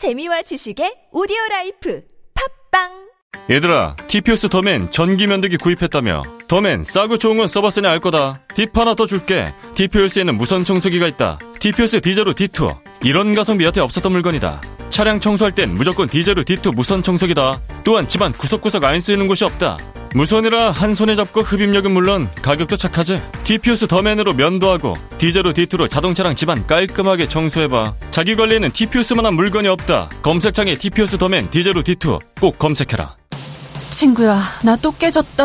재미와 지식의 오디오 라이프 팟빵 얘들아, TPOS 더맨 전기 면도기 구입했다며. 더맨 싸고 좋은 건 써봤으니 알 거다. 팁 하나 더 줄게. TPOS에는 무선 청소기가 있다. TPOS 디제로 D2. 이런 가성비 여태 없었던 물건이다. 차량 청소할 땐 무조건 디제로 D2 무선 청소기다. 또한 집안 구석구석 안 쓰이는 곳이 없다. 무선이라 한 손에 잡고 흡입력은 물론 가격도 착하지. TPOS 더맨으로 면도 하고 디제로 D2로 자동차랑 집안 깔끔하게 청소해봐. 자기 관리에는 TPOS만한 물건이 없다. 검색창에 TPOS 더맨 디제로 D2 꼭 검색해라. 친구야, 나 또 깨졌다.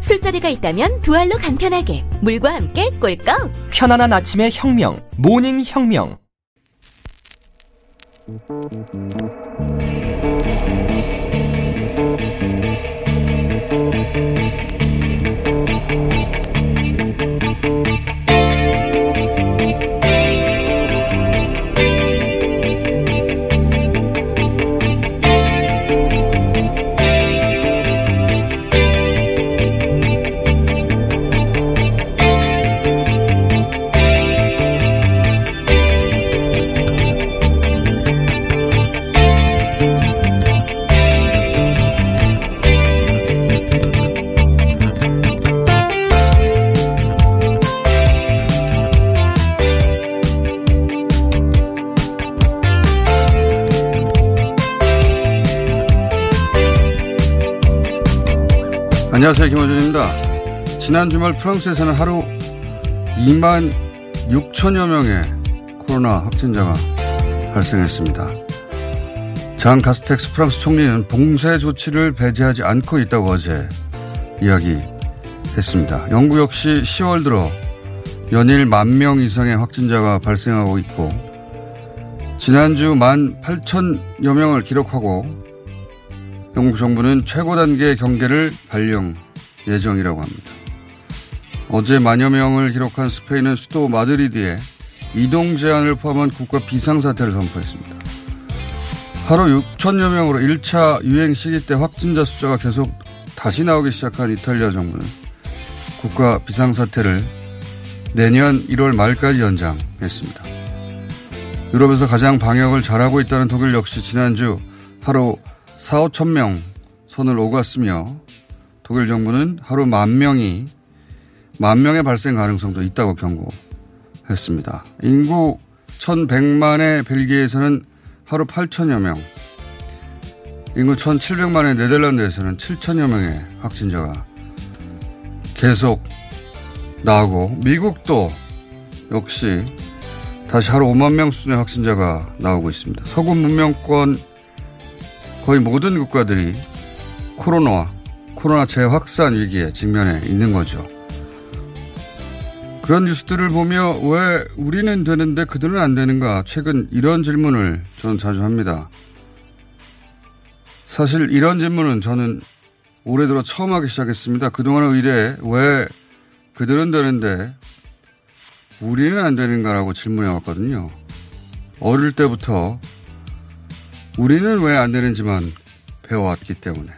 술자리가 있다면 두 알로 간편하게 물과 함께 꿀꺽 편안한 아침의 혁명. 모닝 혁명. 안녕하세요. 김호준입니다. 지난 주말 프랑스에서는 하루 2만 6천여 명의 코로나 확진자가 발생했습니다. 장 가스텍스 프랑스 총리는 봉쇄 조치를 배제하지 않고 있다고 어제 이야기했습니다. 영국 역시 10월 들어 연일 만 명 이상의 확진자가 발생하고 있고 지난주 만 8천여 명을 기록하고 영국 정부는 최고 단계 경계를 발령 예정이라고 합니다. 어제 만여 명을 기록한 스페인은 수도 마드리드에 이동 제한을 포함한 국가 비상사태를 선포했습니다. 하루 6천여 명으로 1차 유행 시기 때 확진자 숫자가 계속 다시 나오기 시작한 이탈리아 정부는 국가 비상사태를 내년 1월 말까지 연장했습니다. 유럽에서 가장 방역을 잘하고 있다는 독일 역시 지난주 하루 4, 5천 명 선을 오갔으며 독일 정부는 하루 만 명이 만 명의 발생 가능성도 있다고 경고했습니다. 인구 1,100만의 벨기에에서는 하루 8천여 명, 인구 1,700만의 네덜란드에서는 7천여 명의 확진자가 계속 나오고 미국도 역시 다시 하루 5만 명 수준의 확진자가 나오고 있습니다. 서구 문명권 거의 모든 국가들이 코로나와 코로나 재확산 위기에 직면해 있는 거죠. 그런 뉴스들을 보며 왜 우리는 되는데 그들은 안 되는가? 최근 이런 질문을 저는 자주 합니다. 사실 이런 질문은 저는 올해 들어 처음 하기 시작했습니다. 그동안의 의뢰에 왜 그들은 되는데 우리는 안 되는가라고 질문해 왔거든요. 어릴 때부터 우리는 왜 안 되는지만 배워왔기 때문에.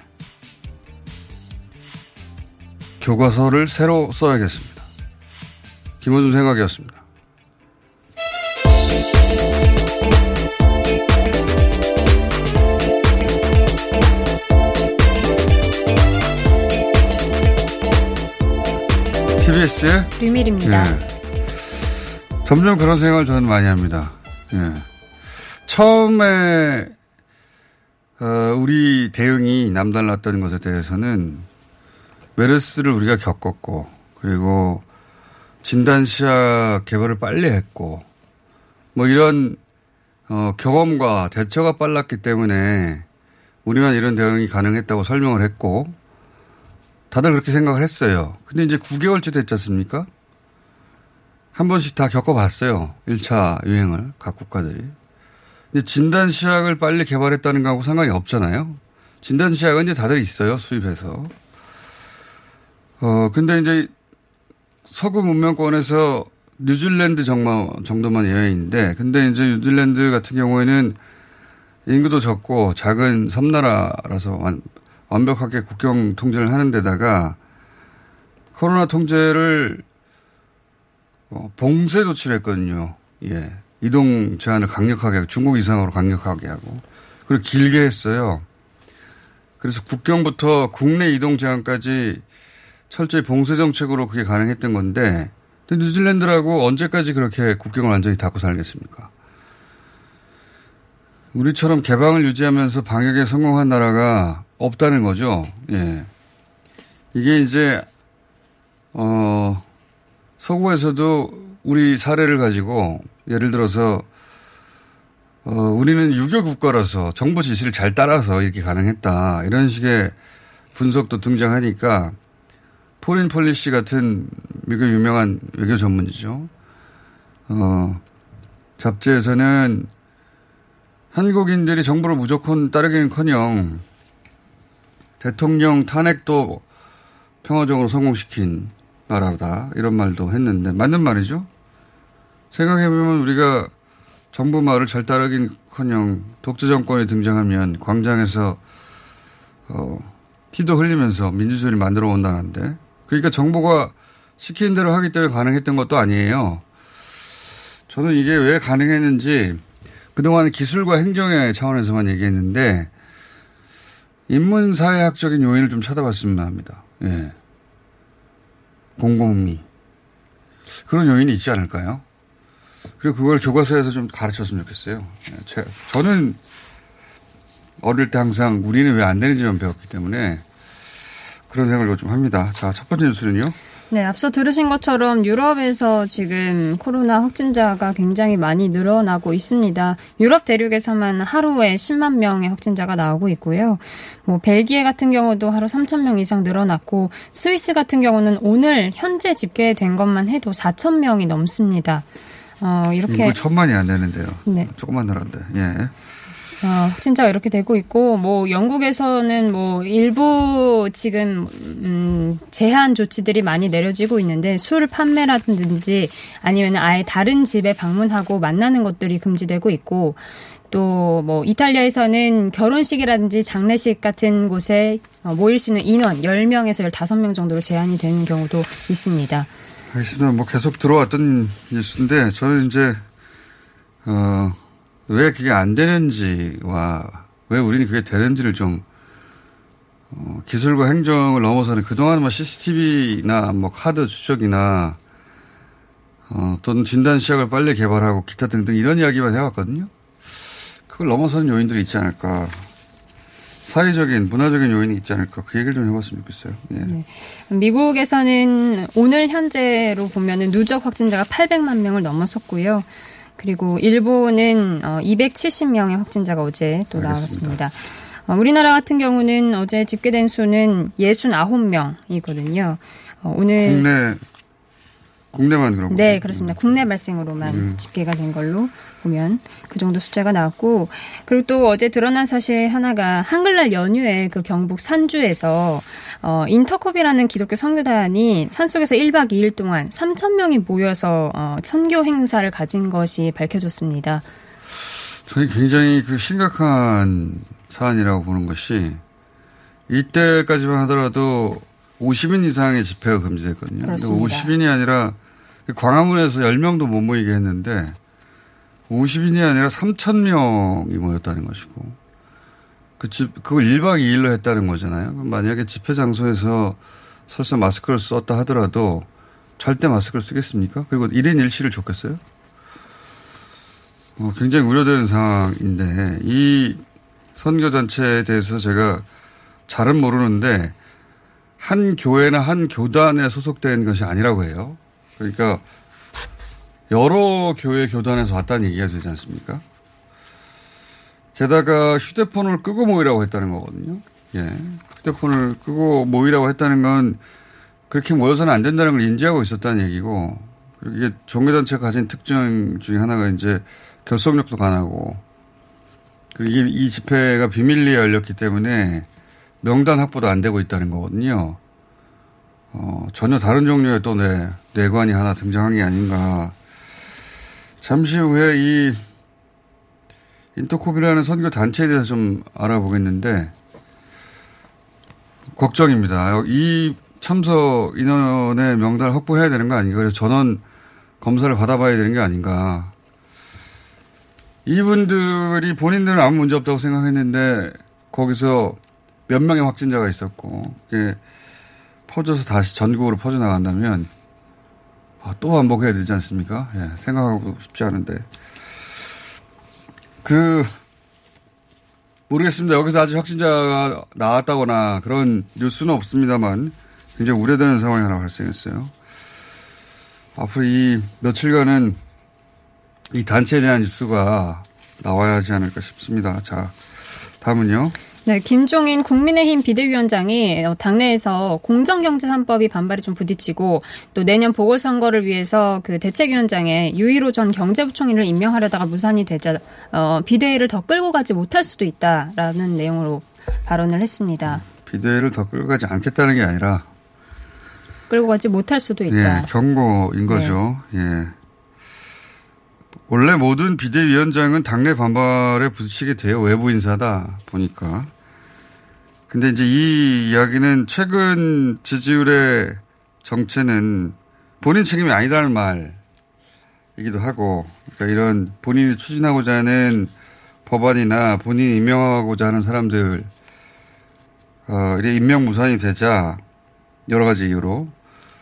교과서를 새로 써야겠습니다. 김호준 생각이었습니다. TBS의 비밀입니다. 예. 점점 그런 생각을 저는 많이 합니다. 예. 처음에 어, 우리 대응이 남달랐던 것에 대해서는 메르스를 우리가 겪었고 그리고 진단시약 개발을 빨리 했고 뭐 이런 어, 경험과 대처가 빨랐기 때문에 우리만 이런 대응이 가능했다고 설명을 했고 다들 그렇게 생각을 했어요. 근데 이제 9개월째 됐지 않습니까? 한 번씩 다 겪어봤어요. 1차 유행을 각 국가들이. 근데 진단 시약을 빨리 개발했다는 거하고 상관이 없잖아요. 진단 시약은 이제 다들 있어요. 수입해서. 어, 근데 이제 서구 문명권에서 뉴질랜드 정도, 정도만 예외인데, 근데 이제 뉴질랜드 같은 경우에는 인구도 적고 작은 섬나라라서 완, 완벽하게 국경 통제를 하는 데다가 코로나 통제를 어, 봉쇄 조치를 했거든요. 예. 이동 제한을 강력하게 하고 중국 이상으로 강력하게 하고 그리고 길게 했어요. 그래서 국경부터 국내 이동 제한까지 철저히 봉쇄 정책으로 그게 가능했던 건데 뉴질랜드라고 언제까지 그렇게 국경을 완전히 닫고 살겠습니까? 우리처럼 개방을 유지하면서 방역에 성공한 나라가 없다는 거죠. 예. 이게 이제, 어, 서구에서도 우리 사례를 가지고 예를 들어서, 어, 우리는 유교 국가라서 정부 지시를 잘 따라서 이렇게 가능했다. 이런 식의 분석도 등장하니까 포린 폴리시 같은 미국 유명한 외교 전문이죠. 어, 잡지에서는 한국인들이 정부를 무조건 따르기는 커녕 대통령 탄핵도 평화적으로 성공시킨 나라다 이런 말도 했는데 맞는 말이죠. 생각해보면 우리가 정부 말을 잘 따르긴 커녕 독재 정권이 등장하면 광장에서 어, 티도 흘리면서 민주주의를 만들어 온다는데 그러니까 정부가 시키는 대로 하기 때문에 가능했던 것도 아니에요. 저는 이게 왜 가능했는지 그동안 기술과 행정의 차원에서만 얘기했는데 인문사회학적인 요인을 좀 찾아봤으면 합니다. 예. 공공미. 그런 요인이 있지 않을까요? 그리고 그걸 교과서에서 좀 가르쳤으면 좋겠어요. 예. 제, 저는 어릴 때 항상 우리는 왜 안 되는지만 배웠기 때문에 그런 생각을 좀 합니다. 자, 첫 번째 뉴스는요. 네, 앞서 들으신 것처럼 유럽에서 지금 코로나 확진자가 굉장히 많이 늘어나고 있습니다. 유럽 대륙에서만 하루에 10만 명의 확진자가 나오고 있고요. 뭐 벨기에 같은 경우도 하루 3천 명 이상 늘어났고 스위스 같은 경우는 오늘 현재 집계된 것만 해도 4천 명이 넘습니다. 어, 이렇게 인구 천만이 안 되는데요. 네. 조금만 늘었는데. 예. 어, 확진자가 이렇게 되고 있고 뭐 영국에서는 뭐 일부 지금 음, 제한 조치들이 많이 내려지고 있는데 술 판매라든지 아니면 아예 다른 집에 방문하고 만나는 것들이 금지되고 있고 또 뭐 이탈리아에서는 결혼식이라든지 장례식 같은 곳에 어, 모일 수 있는 인원 10명에서 15명 정도로 제한이 되는 경우도 있습니다. 알겠습니다. 뭐 계속 들어왔던 뉴스인데 저는 이제 어 왜 그게 안 되는지와 왜 우리는 그게 되는지를 좀 어, 기술과 행정을 넘어서는 그동안 뭐 CCTV나 뭐 카드 추적이나 어, 또는 진단 시약을 빨리 개발하고 기타 등등 이런 이야기만 해왔거든요. 그걸 넘어서는 요인들이 있지 않을까. 사회적인 문화적인 요인이 있지 않을까 그 얘기를 좀 해봤으면 좋겠어요. 예. 네. 미국에서는 오늘 현재로 보면은 누적 확진자가 800만 명을 넘어섰고요. 그리고 일본은 270명의 어, 확진자가 어제 또 나왔습니다. 어, 우리나라 같은 경우는 어제 집계된 수는 69명이거든요. 어, 오늘 국내 국내만 그런 네, 거죠? 그렇습니다. 국내 발생으로만 음. 집계가 된 걸로 보면 그 정도 숫자가 나왔고 그리고 또 어제 드러난 사실 하나가 한글날 연휴에 그 경북 산주에서 어 인터컵이라는 기독교 선교단이 산속에서 1박 2일 동안 3천 명이 모여서 어 선교 행사를 가진 것이 밝혀졌습니다. 저희 굉장히 그 심각한 사안이라고 보는 것이 이때까지만 하더라도 50인 이상의 집회가 금지됐거든요. 그렇습니다. 50인이 아니라 광화문에서 10명도 못 모이게 했는데 50인이 아니라 3,000명이 모였다는 것이고 그 집, 그걸 1박 2일로 했다는 거잖아요. 만약에 집회 장소에서 설사 마스크를 썼다 하더라도 절대 마스크를 쓰겠습니까? 그리고 1인 1실을 줬겠어요? 어, 굉장히 우려되는 상황인데 이 선교단체에 대해서 제가 잘은 모르는데 한 교회나 한 교단에 소속된 것이 아니라고 해요. 그러니까 여러 교회 교단에서 왔다는 얘기가 되지 않습니까? 게다가 휴대폰을 끄고 모이라고 했다는 거거든요. 예. 휴대폰을 끄고 모이라고 했다는 건 그렇게 모여서는 안 된다는 걸 인지하고 있었다는 얘기고 이게 종교단체가 가진 특징 중에 하나가 이제 결속력도 강하고 그리고 이게 이 집회가 비밀리에 열렸기 때문에 명단 확보도 안 되고 있다는 거거든요. 어, 전혀 다른 종류의 또 내, 내관이 하나 등장한 게 아닌가. 잠시 후에 이 인터코비라는 선교 단체에 대해서 좀 알아보겠는데 걱정입니다. 이 참석 인원의 명단을 확보해야 되는 거 아닌가. 그래서 전원 검사를 받아봐야 되는 게 아닌가. 이분들이 본인들은 아무 문제 없다고 생각했는데 거기서 몇 명의 확진자가 있었고 그게 퍼져서 다시 전국으로 퍼져나간다면 아, 또 반복해야 되지 않습니까? 예, 생각하고 싶지 않은데. 그, 모르겠습니다. 여기서 아직 확진자가 나왔다거나 그런 뉴스는 없습니다만 굉장히 우려되는 상황이 하나 발생했어요. 앞으로 이 며칠간은 이 단체에 대한 뉴스가 나와야 하지 않을까 싶습니다. 자, 다음은요. 네, 김종인 국민의힘 비대위원장이 당내에서 공정경제 3법이 반발에 좀 부딪히고 또 내년 보궐선거를 위해서 그 대책위원장에 유일호 전 경제부총리를 임명하려다가 무산이 되자 어, 비대위를 더 끌고 가지 못할 수도 있다라는 내용으로 발언을 했습니다. 비대위를 더 끌고 가지 않겠다는 게 아니라 끌고 가지 못할 수도 있다. 예, 경고인 거죠. 네. 예. 원래 모든 비대위원장은 당내 반발에 부딪히게 돼요. 외부 인사다 보니까. 근데 이제 이 이야기는 최근 지지율의 정체는 본인 책임이 아니다는 말이기도 하고, 그러니까 이런 본인이 추진하고자 하는 법안이나 본인이 임명하고자 하는 사람들, 어, 이래 임명 무산이 되자 여러 가지 이유로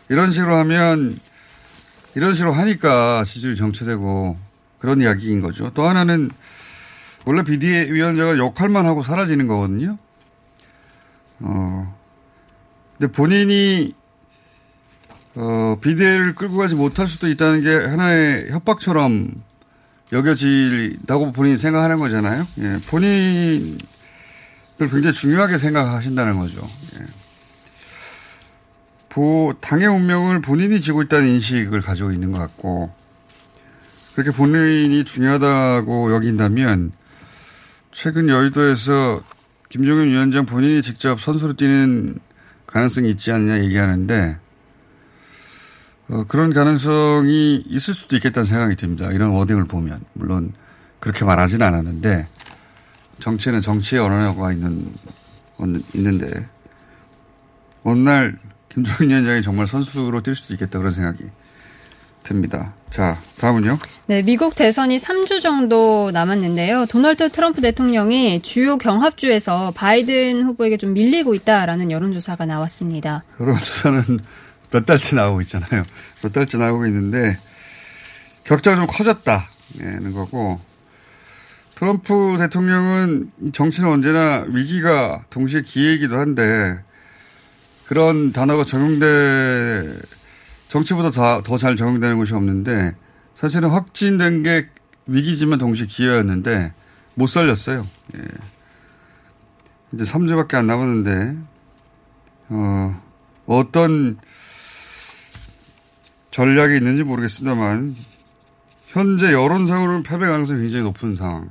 이런 식으로 하면 이런 식으로 하니까 지지율 정체되고 그런 이야기인 거죠. 또 하나는 원래 비대위원장가 역할만 하고 사라지는 거거든요. 어, 근데 본인이 어, 비대를 끌고 가지 못할 수도 있다는 게 하나의 협박처럼 여겨진다고 본인이 생각하는 거잖아요. 예, 본인을 굉장히 중요하게 생각하신다는 거죠. 예. 보, 당의 운명을 본인이 지고 있다는 인식을 가지고 있는 것 같고, 그렇게 본인이 중요하다고 여긴다면 최근 여의도에서 김종인 위원장 본인이 직접 선수로 뛰는 가능성이 있지 않느냐 얘기하는데 어, 그런 가능성이 있을 수도 있겠다는 생각이 듭니다. 이런 워딩을 보면 물론 그렇게 말하지는 않았는데 정치는 정치의 언어가 있는 있는데 어느 날 김종인 위원장이 정말 선수로 뛸 수도 있겠다 그런 생각이 듭니다. 자, 다음은요. 네, 미국 대선이 3주 정도 남았는데요. 도널드 트럼프 대통령이 주요 경합주에서 바이든 후보에게 좀 밀리고 있다라는 여론조사가 나왔습니다. 여론조사는 몇 달째 나오고 있잖아요. 몇 달째 나오고 있는데 격차가 좀 커졌다는 거고 트럼프 대통령은 정치는 언제나 위기가 동시에 기회이기도 한데 그런 단어가 적용돼 정치보다 더 잘 적용되는 것이 없는데 사실은 확진된 게 위기지만 동시에 기회였는데 못 살렸어요. 예. 이제 3주밖에 안 남았는데 어, 어떤 전략이 있는지 모르겠습니다만 현재 여론상으로는 패배 가능성이 굉장히 높은 상황.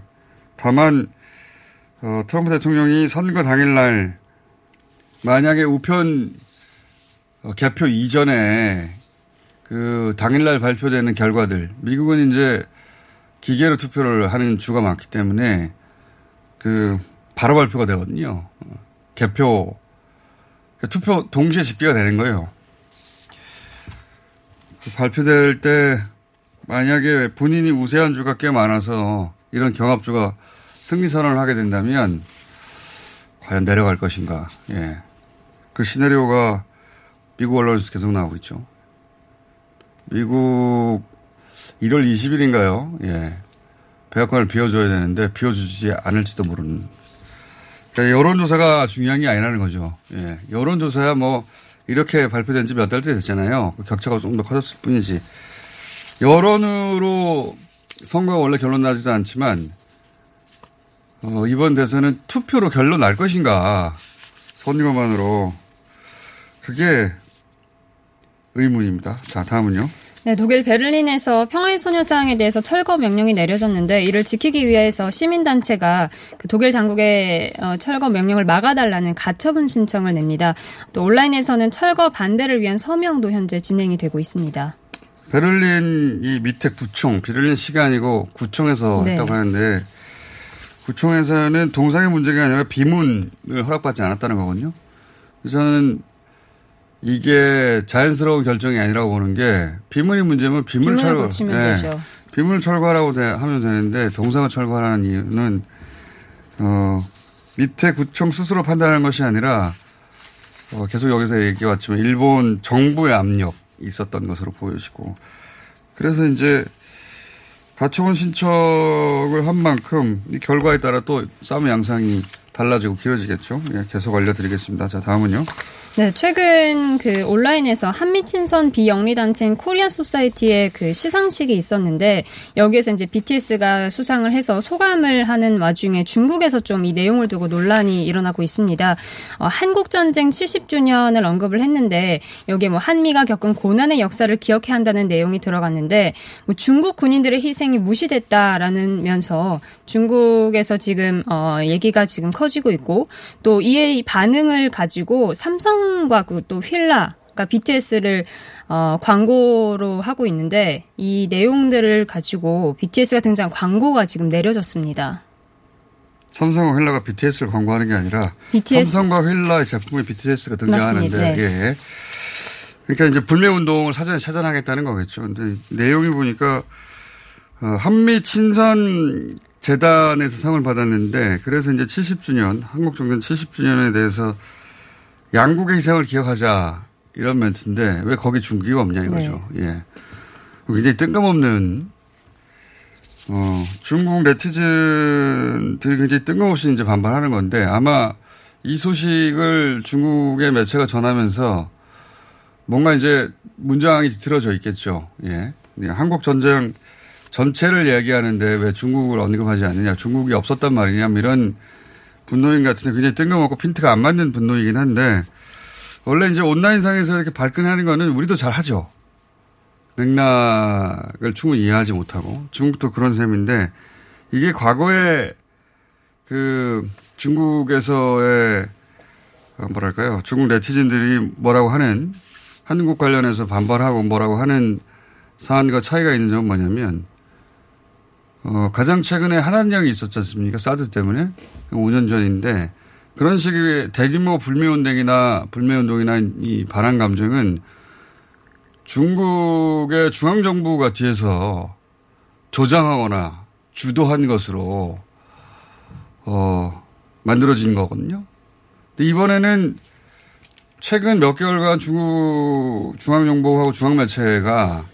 다만 어, 트럼프 대통령이 선거 당일날 만약에 우편 어, 개표 이전에 그 당일날 발표되는 결과들 미국은 이제 기계로 투표를 하는 주가 많기 때문에 그 바로 발표가 되거든요. 개표 그러니까 투표 동시에 집계가 되는 거예요. 그 발표될 때 만약에 본인이 우세한 주가 꽤 많아서 이런 경합주가 승리 선언을 하게 된다면 과연 내려갈 것인가. 예. 그 시나리오가 미국 언론에서 계속 나오고 있죠. 미국 1월 20일인가요? 예. 백악관을 비워줘야 되는데 비워주지 않을지도 모르는. 그러니까 여론조사가 중요한 게 아니라는 거죠. 예. 여론조사야 뭐 이렇게 발표된 지 몇 달째 됐잖아요. 그 격차가 좀 더 커졌을 뿐이지. 여론으로 선거가 원래 결론 나지도 않지만 어, 이번 대선은 투표로 결론 날 것인가 선거만으로 그게 의문입니다. 자 다음은요. 네, 독일 베를린에서 평화의 소녀상에 대해서 철거 명령이 내려졌는데 이를 지키기 위해서 시민단체가 그 독일 당국의 어, 철거 명령을 막아달라는 가처분 신청을 냅니다. 또 온라인에서는 철거 반대를 위한 서명도 현재 진행이 되고 있습니다. 베를린 이 밑에 구청, 베를린 시가 아니고 구청에서 네. 했다고 하는데 구청에서는 동상의 문제가 아니라 비문을 허락받지 않았다는 거거든요. 그래서 저는 이게 자연스러운 결정이 아니라고 보는 게 비문이 문제면 비문 철거. 네. 비문을 철거하라고 되, 하면 되는데 동상을 철거하라는 이유는 어 밑에 구청 스스로 판단하는 것이 아니라 어, 계속 여기서 얘기해 왔지만 일본 정부의 압력이 있었던 것으로 보여지고 그래서 이제 가처분 신청을 한 만큼 이 결과에 따라 또 싸움의 양상이 달라지고 길어지겠죠. 예, 계속 알려드리겠습니다. 자 다음은요. 네, 최근 그 온라인에서 한미 친선 비영리 단체인 코리아 소사이티의 그 시상식이 있었는데 여기에서 이제 BTS가 수상을 해서 소감을 하는 와중에 중국에서 좀 이 내용을 두고 논란이 일어나고 있습니다. 어, 한국 전쟁 70주년을 언급을 했는데 여기에 뭐 한미가 겪은 고난의 역사를 기억해야 한다는 내용이 들어갔는데 뭐 중국 군인들의 희생이 무시됐다라는 면서 중국에서 지금 어 얘기가 지금 커지고 있고 또 이에 반응을 가지고 삼성 힐과 그또 휠라 그러니까 BTS를 어, 광고로 하고 있는데 이 내용들을 가지고 BTS가 등장한 광고가 지금 내려졌습니다. 삼성과 휠라가 BTS를 광고하는 게 아니라 BTS. 삼성과 휠라의 제품에 BTS가 등장하는데 네. 예. 그러니까 이제 불매 운동을 사전에 차단하겠다는 거겠죠. 근데 내용이 보니까 어, 한미 친선 재단에서 상을 받았는데 그래서 이제 70주년 한국 정전 70주년에 대해서 양국의 희생을 기억하자 이런 멘트인데 왜 거기 중국이 없냐 이거죠. 네. 예. 굉장히 뜬금없는 어, 중국 네티즌들이 굉장히 뜬금없이 이제 반발하는 건데 아마 이 소식을 중국의 매체가 전하면서 뭔가 이제 문장이 들어져 있겠죠. 예. 한국 전쟁 전체를 이야기하는데 왜 중국을 언급하지 않느냐. 중국이 없었단 말이냐. 뭐 이런 분노인 같은데 굉장히 뜬금없고 핀트가 안 맞는 분노이긴 한데 원래 이제 온라인상에서 이렇게 발끈하는 거는 우리도 잘 하죠. 맥락을 충분히 이해하지 못하고 중국도 그런 셈인데 이게 과거에 그 중국에서의 어, 뭐랄까요 중국 네티즌들이 뭐라고 하는 한국 관련해서 반발하고 뭐라고 하는 사안과 차이가 있는 점은 뭐냐면 어, 가장 최근에 한한령이 있었지 않습니까? 사드 때문에. 5년 전인데 그런 식의 대규모 불매운동이나 불매운동이나 이 반환 감정은 중국의 중앙정부가 뒤에서 조장하거나 주도한 것으로 어, 만들어진 거거든요. 근데 이번에는 최근 몇 개월간 중국 중앙정부하고 중앙매체가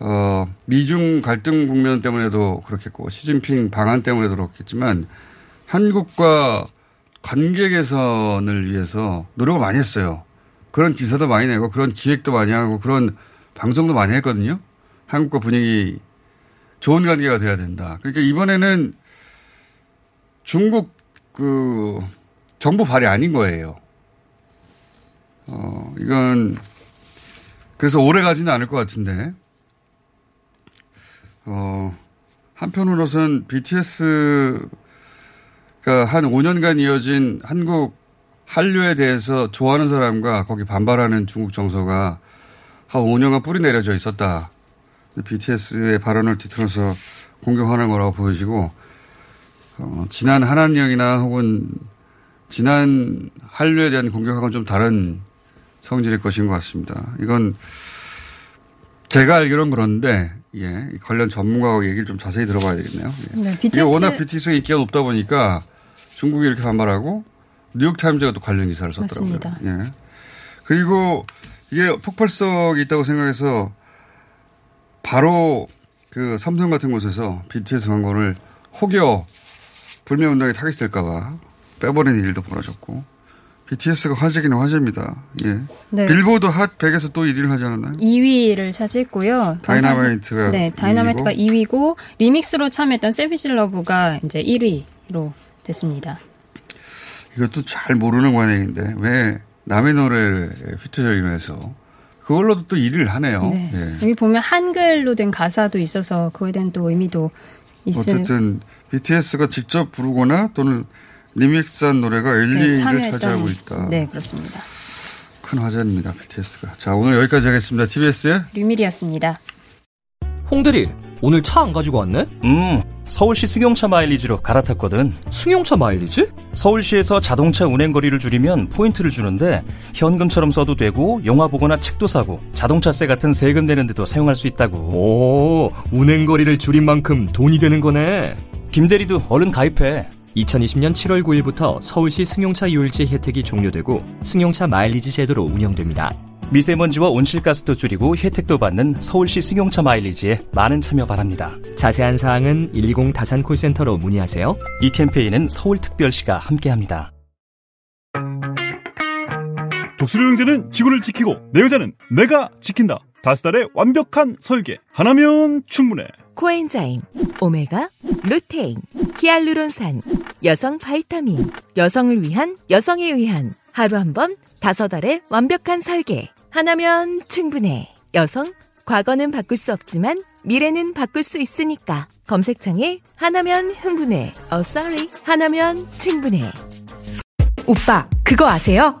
어, 미중 갈등 국면 때문에도 그렇겠고 시진핑 방안 때문에도 그렇겠지만 한국과 관계 개선을 위해서 노력을 많이 했어요. 그런 기사도 많이 내고 그런 기획도 많이 하고 그런 방송도 많이 했거든요. 한국과 분위기 좋은 관계가 돼야 된다. 그러니까 이번에는 중국 그 정부 발이 아닌 거예요. 어, 이건 그래서 오래 가지는 않을 것 같은데 어, 한편으로선 BTS가 한 5년간 이어진 한국 한류에 대해서 좋아하는 사람과 거기 반발하는 중국 정서가 한 5년간 뿌리 내려져 있었다. BTS의 발언을 뒤틀어서 공격하는 거라고 보여지고, 어, 지난 한한령이나 혹은 지난 한류에 대한 공격하고는 좀 다른 성질일 것인 것 같습니다. 이건 제가 알기로는 그런데 예, 관련 전문가하고 얘기를 좀 자세히 들어봐야 되겠네요. 예. 네, BTS... 이게 워낙 BTS가 인기가 높다 보니까 중국이 이렇게 반발하고 뉴욕타임즈가 또 관련 기사를 썼더라고요. 맞습니다. 예. 그리고 이게 폭발성이 있다고 생각해서 바로 그 삼성 같은 곳에서 BTS 광고를 혹여 불매운동에 타깃될까봐 빼버리는 일도 벌어졌고 BTS가 화제기는 화제입니다. 예. 네. 빌보드 핫 100에서 또 1위를 하지 않았나요? 2위를 차지했고요. Dynamite가 네, Dynamite가 2위고. 2위고 리믹스로 참여했던 Savage Love가 이제 1위로 됐습니다. 이것도 잘 모르는 관행인데 왜 남의 노래에 피처링해서 그걸로도 또 1위를 하네요. 네. 예. 여기 보면 한글로 된 가사도 있어서 그에 대한 또 의미도 있을 어쨌든 BTS가 직접 부르거나 또는 리믹스한 노래가 네, 1, 2위를 참여했던 차지하고 있다. 네, 그렇습니다. 큰 화제입니다. BTS가. 자 오늘 여기까지 하겠습니다. TBS의 류밀이었습니다. 홍대리, 오늘 차 안 가지고 왔네? 음, 서울시 승용차 마일리지로 갈아탔거든. 승용차 마일리지? 서울시에서 자동차 운행 거리를 줄이면 포인트를 주는데 현금처럼 써도 되고 영화 보거나 책도 사고 자동차세 같은 세금 내는 데도 사용할 수 있다고. 오, 운행 거리를 줄인 만큼 돈이 되는 거네. 김대리도 얼른 가입해. 2020년 7월 9일부터 서울시 승용차 유일제 혜택이 종료되고 승용차 마일리지 제도로 운영됩니다. 미세먼지와 온실가스도 줄이고 혜택도 받는 서울시 승용차 마일리지에 많은 참여 바랍니다. 자세한 사항은 120 다산 콜센터로 문의하세요. 이 캠페인은 서울특별시가 함께합니다. 독수리 형제는 지구를 지키고 내 여자는 내가 지킨다. 다섯 달의 완벽한 설계. 하나면 충분해. 코엔자임, 오메가, 루테인, 히알루론산, 여성 바이타민, 여성을 위한 여성에 의한 하루 한 번 다섯 알의 완벽한 설계. 하나면 충분해. 여성, 과거는 바꿀 수 없지만 미래는 바꿀 수 있으니까. 검색창에 하나면 흥분해. 어, sorry. 하나면 충분해. 오빠, 그거 아세요?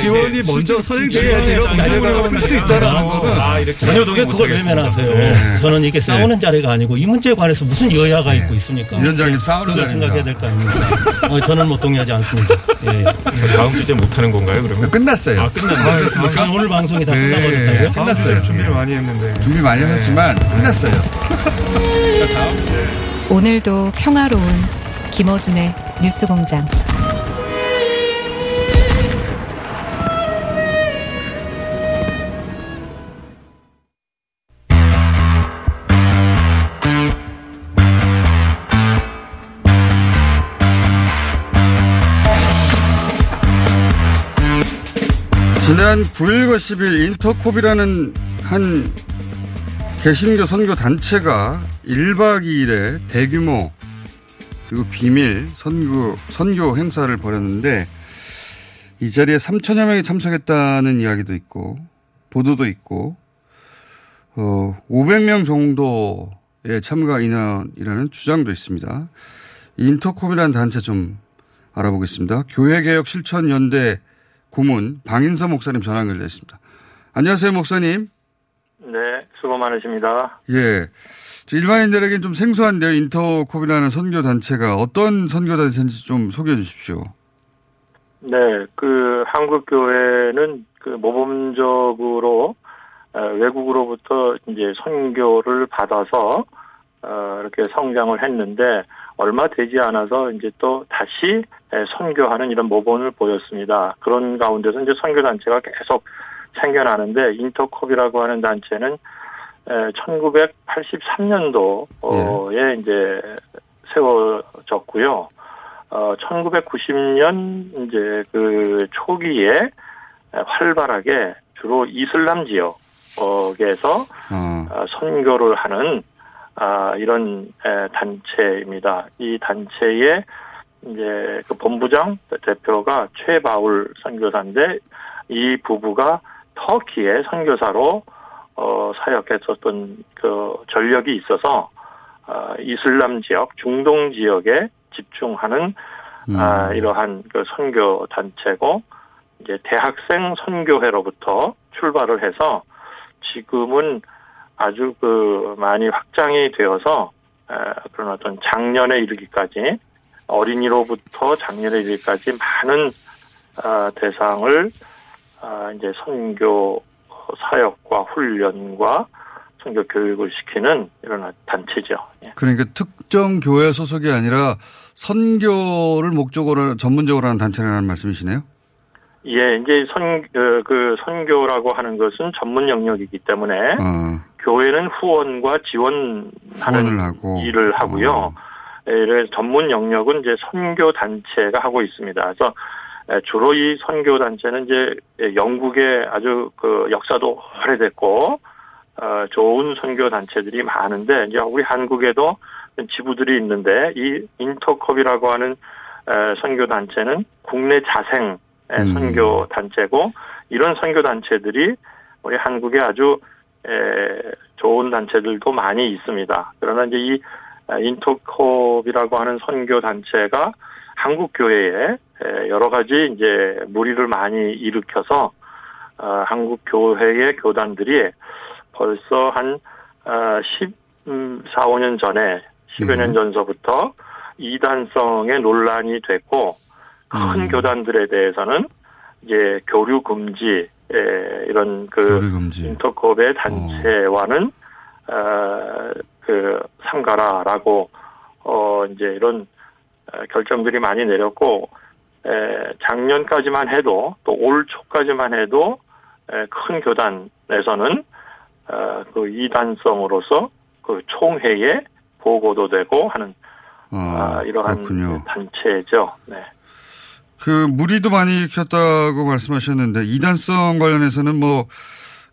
지원이 먼저 선행돼야지 이런 문제가 풀수 있다라는 거는 아, 전혀동에 그걸 외면하세요. 네. 저는 이게 싸우는 자리가 아니고 이 문제에 관해서 무슨 여야가 있고 있습니까? 위원장님 싸우는 자리입니다. 생각해야 될 거 아닙니까? 어, 저는 뭐 동의하지 않습니다. 예. 다음 주제 못 하는 건가요, 그러면? 끝났어요. 아, 끝났나요? 아, 아, 오늘 방송이 다 네, 끝나버렸다고요? 끝났어요. 준비를 많이 했는데. 준비 많이 하셨지만 끝났어요. 자, 다음 주제. 오늘도 평화로운 김어준의 뉴스공장. 지난 9일과 10일 인터콥이라는 한 개신교 선교 단체가 1박 2일에 대규모 그리고 비밀 선교, 선교 행사를 벌였는데 이 자리에 3천여 명이 참석했다는 이야기도 있고 보도도 있고 어, 500명 정도의 참가 인원이라는 주장도 있습니다. 인터콥이라는 단체 좀 알아보겠습니다. 교회개혁 실천연대 고문 방인서 목사님 전화 연결됐습니다. 안녕하세요, 목사님. 네, 수고 많으십니다. 예. 일반인들에겐 좀 생소한데요. 인터콥이라는 선교 단체가 어떤 선교 단체인지 좀 소개해 주십시오. 네, 그 한국 교회는 그 모범적으로 어, 외국으로부터 이제 선교를 받아서 어, 이렇게 성장을 했는데 얼마 되지 않아서 이제 또 다시 에, 선교하는 이런 모범을 보였습니다. 그런 가운데서 이제 선교 단체가 계속 생겨나는데 인터콥이라고 하는 단체는 1983년도에 이제 세워졌고요. 어, 1990년 이제 그 초기에 활발하게 주로 이슬람 지역에서 어, 선교를 하는 아, 이런 에, 단체입니다. 이 단체의 이제 그 본부장 대표가 최바울 선교사인데 이 부부가 터키의 선교사로 어, 사역했었던 그 전력이 있어서 어, 이슬람 지역, 중동 지역에 집중하는 아, 이러한 그 선교 단체고 이제 대학생 선교회로부터 출발을 해서 지금은 아주 그 많이 확장이 되어서 에, 그런 어떤 작년에 이르기까지 어린이로부터 작년에 이르기까지 많은 아, 대상을 아, 이제 선교 사역과 훈련과 선교 교육을 시키는 이런 단체죠. 예. 그러니까 특정 교회 소속이 아니라 선교를 목적으로 전문적으로 하는 단체라는 말씀이시네요. 예, 이제 선, 그, 그 선교라고 하는 것은 전문 영역이기 때문에 어, 교회는 후원과 지원하는 하고. 일을 하고요. 예, 이래 전문 영역은 이제 선교 단체가 하고 있습니다. 그래서 에, 주로 이 선교 단체는 이제 예, 영국의 아주 그 역사도 오래됐고 어, 좋은 선교 단체들이 많은데 이제 우리 한국에도 지부들이 있는데 이 인터컵이라고 하는 에, 선교 단체는 국내 자생 의 음. 선교 단체고 이런 선교 단체들이 우리 한국에 아주 에, 좋은 단체들도 많이 있습니다. 그러나 이제 이 아, 인터컵이라고 하는 선교 단체가 한국 교회에 에, 여러 가지 이제 무리를 많이 일으켜서 어, 한국 교회의 교단들이 벌써 한 어, 14, 15년 전에 10여 년 전서부터 이단성의 논란이 됐고 큰 교단들에 대해서는 이제 교류 금지 에, 이런 그 인터컵의 단체와는 어, 그 삼가라라고 어 이제 이런 어, 결정들이 많이 내렸고 에, 작년까지만 해도 또 올 초까지만 해도 에, 큰 교단에서는 어, 그 이단성으로서 그 총회에 보고도 되고 하는 아, 이러한 그렇군요. 단체죠. 네. 그 무리도 많이 일으켰다고 말씀하셨는데 이단성 관련해서는 뭐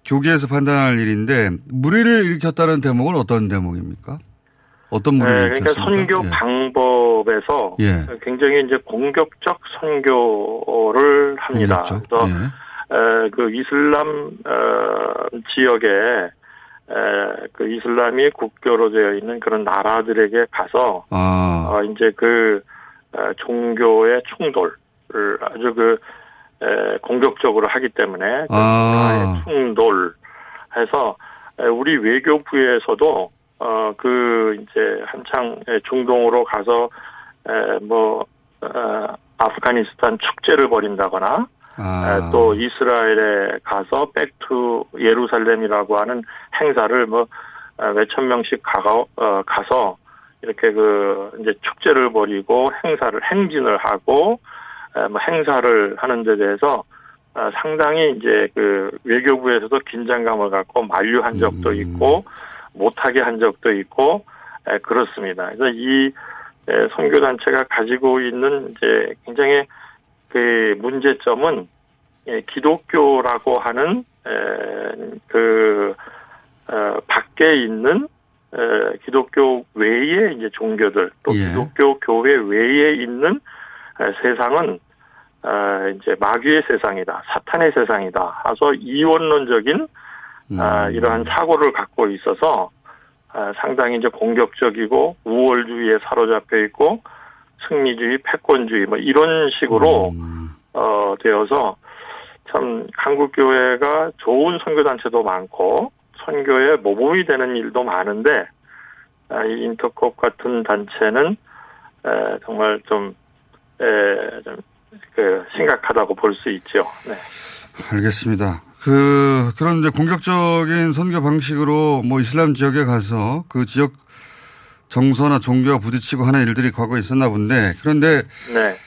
교계에서 판단할 일인데 무리를 일으켰다는 대목은 어떤 대목입니까? 어떤 무리를 네, 그러니까? 선교 예. 방법에서 예. 굉장히 이제 공격적 선교를 합니다. 공격적? 그래서 예. 에, 그 이슬람 어, 지역에 에, 그 이슬람이 국교로 되어 있는 그런 나라들에게 가서 아. 어, 이제 그 어, 종교의 충돌을 아주 그 에, 공격적으로 하기 때문에 그 아. 충돌 해서 에, 우리 외교부에서도 어 그 이제 한창 에, 중동으로 가서 에, 뭐 어, 아프가니스탄 축제를 벌인다거나 아. 에, 또 이스라엘에 가서 Back to 예루살렘이라고 하는 행사를 뭐 어, 몇천 명씩 가가 어, 가서 이렇게 그 이제 축제를 벌이고 행사를 행진을 하고 에, 뭐 행사를 하는 데 대해서 어, 상당히 이제 그 외교부에서도 긴장감을 갖고 만류한 적도 있고 못하게 한 적도 있고 에, 그렇습니다. 그래서 이 에, 선교 단체가 가지고 있는 이제 굉장히 그 문제점은 예, 기독교라고 하는 에, 그 어, 밖에 있는 에, 기독교 외의 이제 종교들 또 예. 기독교 교회 외에 있는 에, 세상은 어, 이제 마귀의 세상이다, 사탄의 세상이다. 하서 이원론적인 아, 이러한 사고를 갖고 있어서 아, 상당히 이제 공격적이고 우월주의에 사로잡혀 있고 승리주의, 패권주의 뭐 이런 식으로 어, 되어서 참 한국 교회가 좋은 선교 단체도 많고 선교에 모범이 되는 일도 많은데 아, 이 인터컵 같은 단체는 에, 정말 좀, 에, 좀, 그, 심각하다고 볼 수 있죠. 네. 알겠습니다. 그, 그런 이제 공격적인 선교 방식으로 뭐 이슬람 지역에 가서 그 지역 정서나 종교와 부딪히고 하는 일들이 과거에 있었나 본데 그런데 네.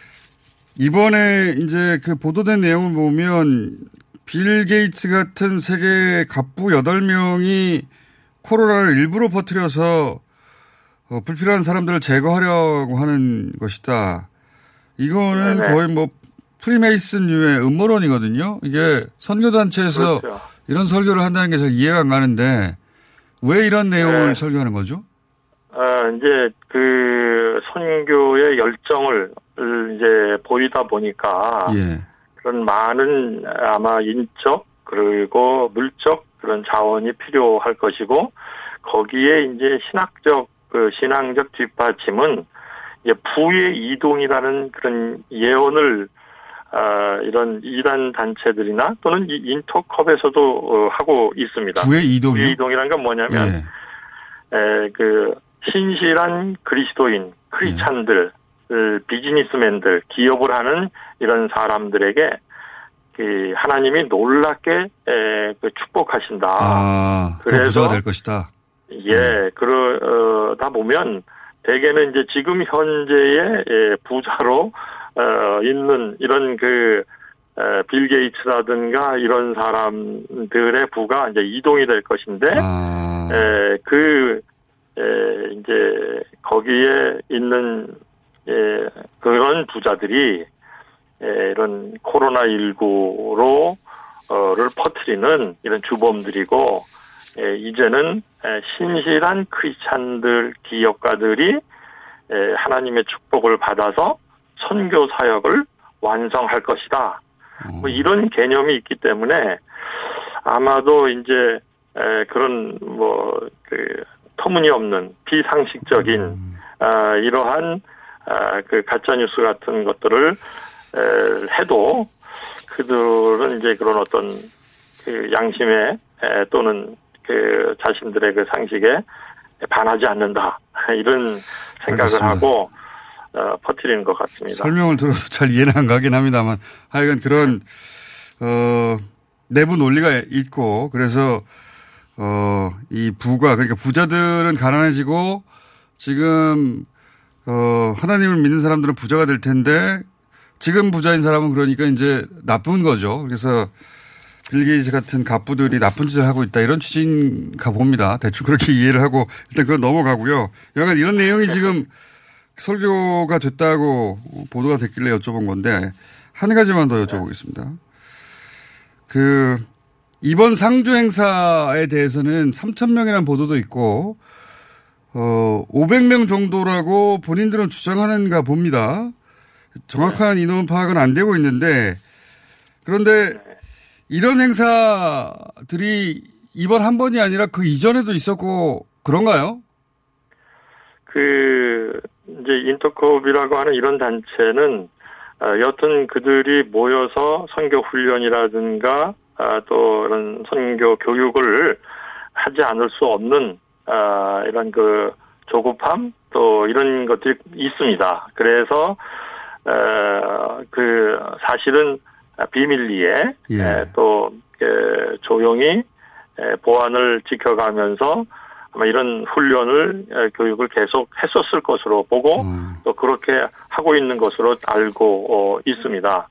이번에 이제 그 보도된 내용을 보면 빌 게이츠 같은 세계 갑부 8명이 코로나를 일부러 퍼뜨려서 어, 불필요한 사람들을 제거하려고 하는 것이다. 이거는 네네. 거의 뭐 프리메이슨류의 음모론이거든요. 이게 선교단체에서 그렇죠. 이런 설교를 한다는 게 잘 이해가 안 가는데 왜 이런 내용을 네. 설교하는 거죠? 아, 이제 그 선교의 열정을 이제 보이다 보니까 예. 그런 많은 아마 인적 그리고 물적 그런 자원이 필요할 것이고 거기에 이제 신학적 그 신앙적 뒷받침은 이제 부의 이동이라는 그런 예언을 아, 이런 이단 단체들이나 또는 이 인터컵에서도 어, 하고 있습니다. 부의 이동이요? 부의 이동이란 건 뭐냐면 예. 에, 그 신실한 그리스도인 크리스찬들 그 비즈니스맨들 기업을 하는 이런 사람들에게 그 하나님이 놀랍게 에, 그 축복하신다. 아, 더 부자가 될 것이다. 예, 그러다 보면 대개는 이제 지금 현재의 예, 부자로 어, 있는 이런 그 에, 빌 게이츠라든가 이런 사람들의 부가 이제 이동이 될 것인데 아. 에, 그 에, 이제 거기에 있는 예, 그런 부자들이 에, 이런 코로나 19로 어를 퍼뜨리는 이런 주범들이고 에, 이제는 에, 신실한 크리스찬들 기업가들이 에, 하나님의 축복을 받아서 선교 사역을 완성할 것이다. 뭐 이런 개념이 있기 때문에 아마도 이제 에, 그런 뭐그 터무니없는 비상식적인 아, 이러한 아, 그 가짜 뉴스 같은 것들을 에, 해도 그들은 이제 그런 어떤 그 양심에 에, 또는 그 자신들의 그 상식에 반하지 않는다 이런 생각을 알겠습니다. 하고 어, 퍼뜨리는 것 같습니다. 설명을 들어도 잘 이해는 안 가긴 합니다만 하여간 그런 어 내부 논리가 있고 그래서 어 이 부가 그러니까 부자들은 가난해지고 지금 어 하나님을 믿는 사람들은 부자가 될 텐데 지금 부자인 사람은 그러니까 이제 나쁜 거죠. 그래서 빌 게이츠 같은 갑부들이 나쁜 짓을 하고 있다 이런 취지인가 봅니다. 대충 그렇게 이해를 하고 일단 그건 넘어가고요. 여간 이런 내용이 지금 설교가 됐다고 보도가 됐길래 여쭤본 건데 한 가지만 더 여쭤보겠습니다. 그 이번 상주 행사에 대해서는 3천 명이라는 보도도 있고 어 500명 정도라고 본인들은 주장하는가 봅니다. 정확한 인원 파악은 안 되고 있는데 그런데 이런 행사들이 이번 한 번이 아니라 그 이전에도 있었고 그런가요? 그 이제 인터컵이라고 하는 이런 단체는 어, 여튼 그들이 모여서 선교 훈련이라든가 아, 또 이런 선교 교육을 하지 않을 수 없는 아, 이런 그 조급함 또 이런 것들이 있습니다. 그래서 어, 그 사실은 비밀리에 예. 에, 또 그, 조용히 에, 보안을 지켜가면서 아마 이런 훈련을 에, 교육을 계속 했었을 것으로 보고 또 그렇게 하고 있는 것으로 알고 어, 있습니다.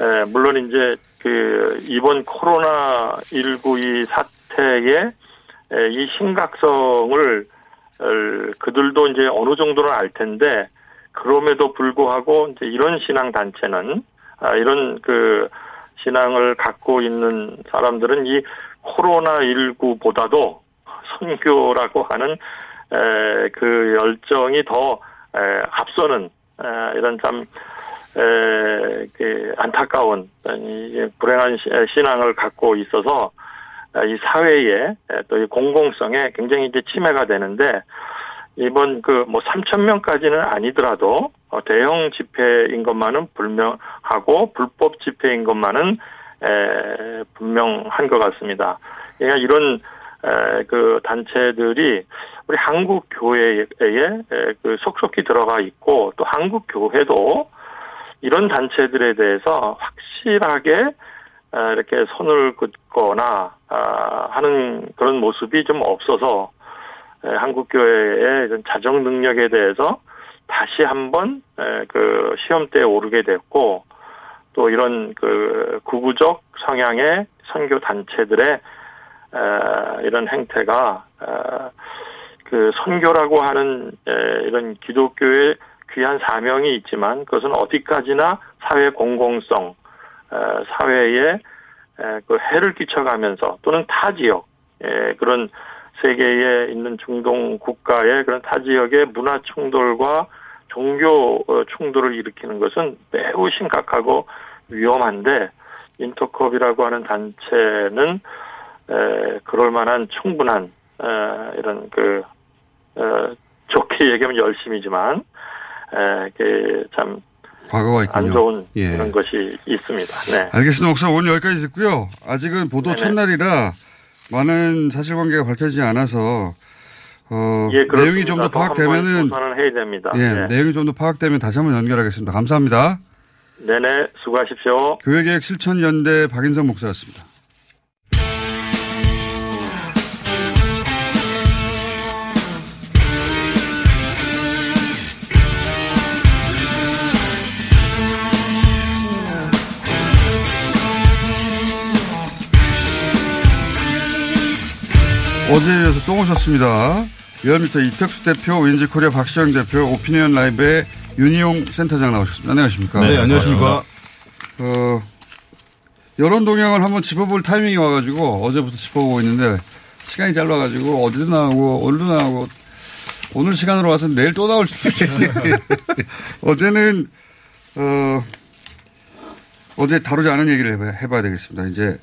에, 물론 이제 그 이번 코로나 19이 사태의 에, 이 심각성을 을, 그들도 이제 어느 정도는 알 텐데 그럼에도 불구하고 이제 이런 신앙 단체는 아, 이런 그 신앙을 갖고 있는 사람들은 이 코로나 19보다도 선교라고 하는 에, 그 열정이 더 에, 앞서는 에, 이런 참 에, 그 안타까운 이 불행한 시- 신앙을 갖고 있어서 아, 이 사회에 또 이 공공성에 굉장히 이제 침해가 되는데 이번 그 뭐 3천 명까지는 아니더라도 어, 대형 집회인 것만은 분명하고 불법 집회인 것만은 에, 분명한 것 같습니다. 그러니까 이런 에, 그 단체들이 우리 한국 교회에 에, 그 속속히 들어가 있고 또 한국 교회도 이런 단체들에 대해서 확실하게 아, 이렇게 손을 긋거나 아, 하는 그런 모습이 좀 없어서 에, 한국 교회의 자정 능력에 대해서 다시 한번 에, 그 시험대에 오르게 됐고 또 이런 그 구구적 성향의 선교 단체들의 에, 이런 행태가 에, 그 선교라고 하는 에, 이런 기독교의 귀한 사명이 있지만 그것은 어디까지나 사회 공공성 에, 사회에 에, 그 해를 끼쳐가면서 또는 타 지역 에, 그런 세계에 있는 중동 국가의 그런 타 지역의 문화 충돌과 종교 어, 충돌을 일으키는 것은 매우 심각하고 위험한데 인터컵이라고 하는 단체는 에, 그럴 만한 충분한 에, 이런 그 어, 좋게 얘기하면 열심이지만 에, 그참 과거가 있군요. 안 좋은 예. 그런 것이 있습니다. 네. 알겠습니다. 목사 오늘 여기까지 듣고요. 아직은 보도 네네. 첫날이라 많은 사실관계가 밝혀지지 않아서 어, 예. 내용이 좀 더 파악되면은 해야 됩니다. 예, 네. 내용이 좀 더 파악되면 다시 한번 연결하겠습니다. 감사합니다. 네네, 수고하십시오. 교회계획 실천연대 박인성 목사였습니다. 어제에 이어서 또 오셨습니다. 리얼미터 이택수 대표, 윈지코리아 박시영 대표, 오피니언 라이브의 윤희웅 센터장 나오셨습니다. 안녕하십니까? 네, 안녕하십니까? 어, 여론 동향을 한번 짚어볼 타이밍이 와가지고 어제부터 짚어보고 있는데 시간이 짧아가지고 어제도 나오고 오늘도 나오고 오늘 시간으로 와서 내일 또 나올 수도 있겠어요. 어제는 어, 어제 다루지 않은 얘기를 해봐야, 해봐야 되겠습니다. 이제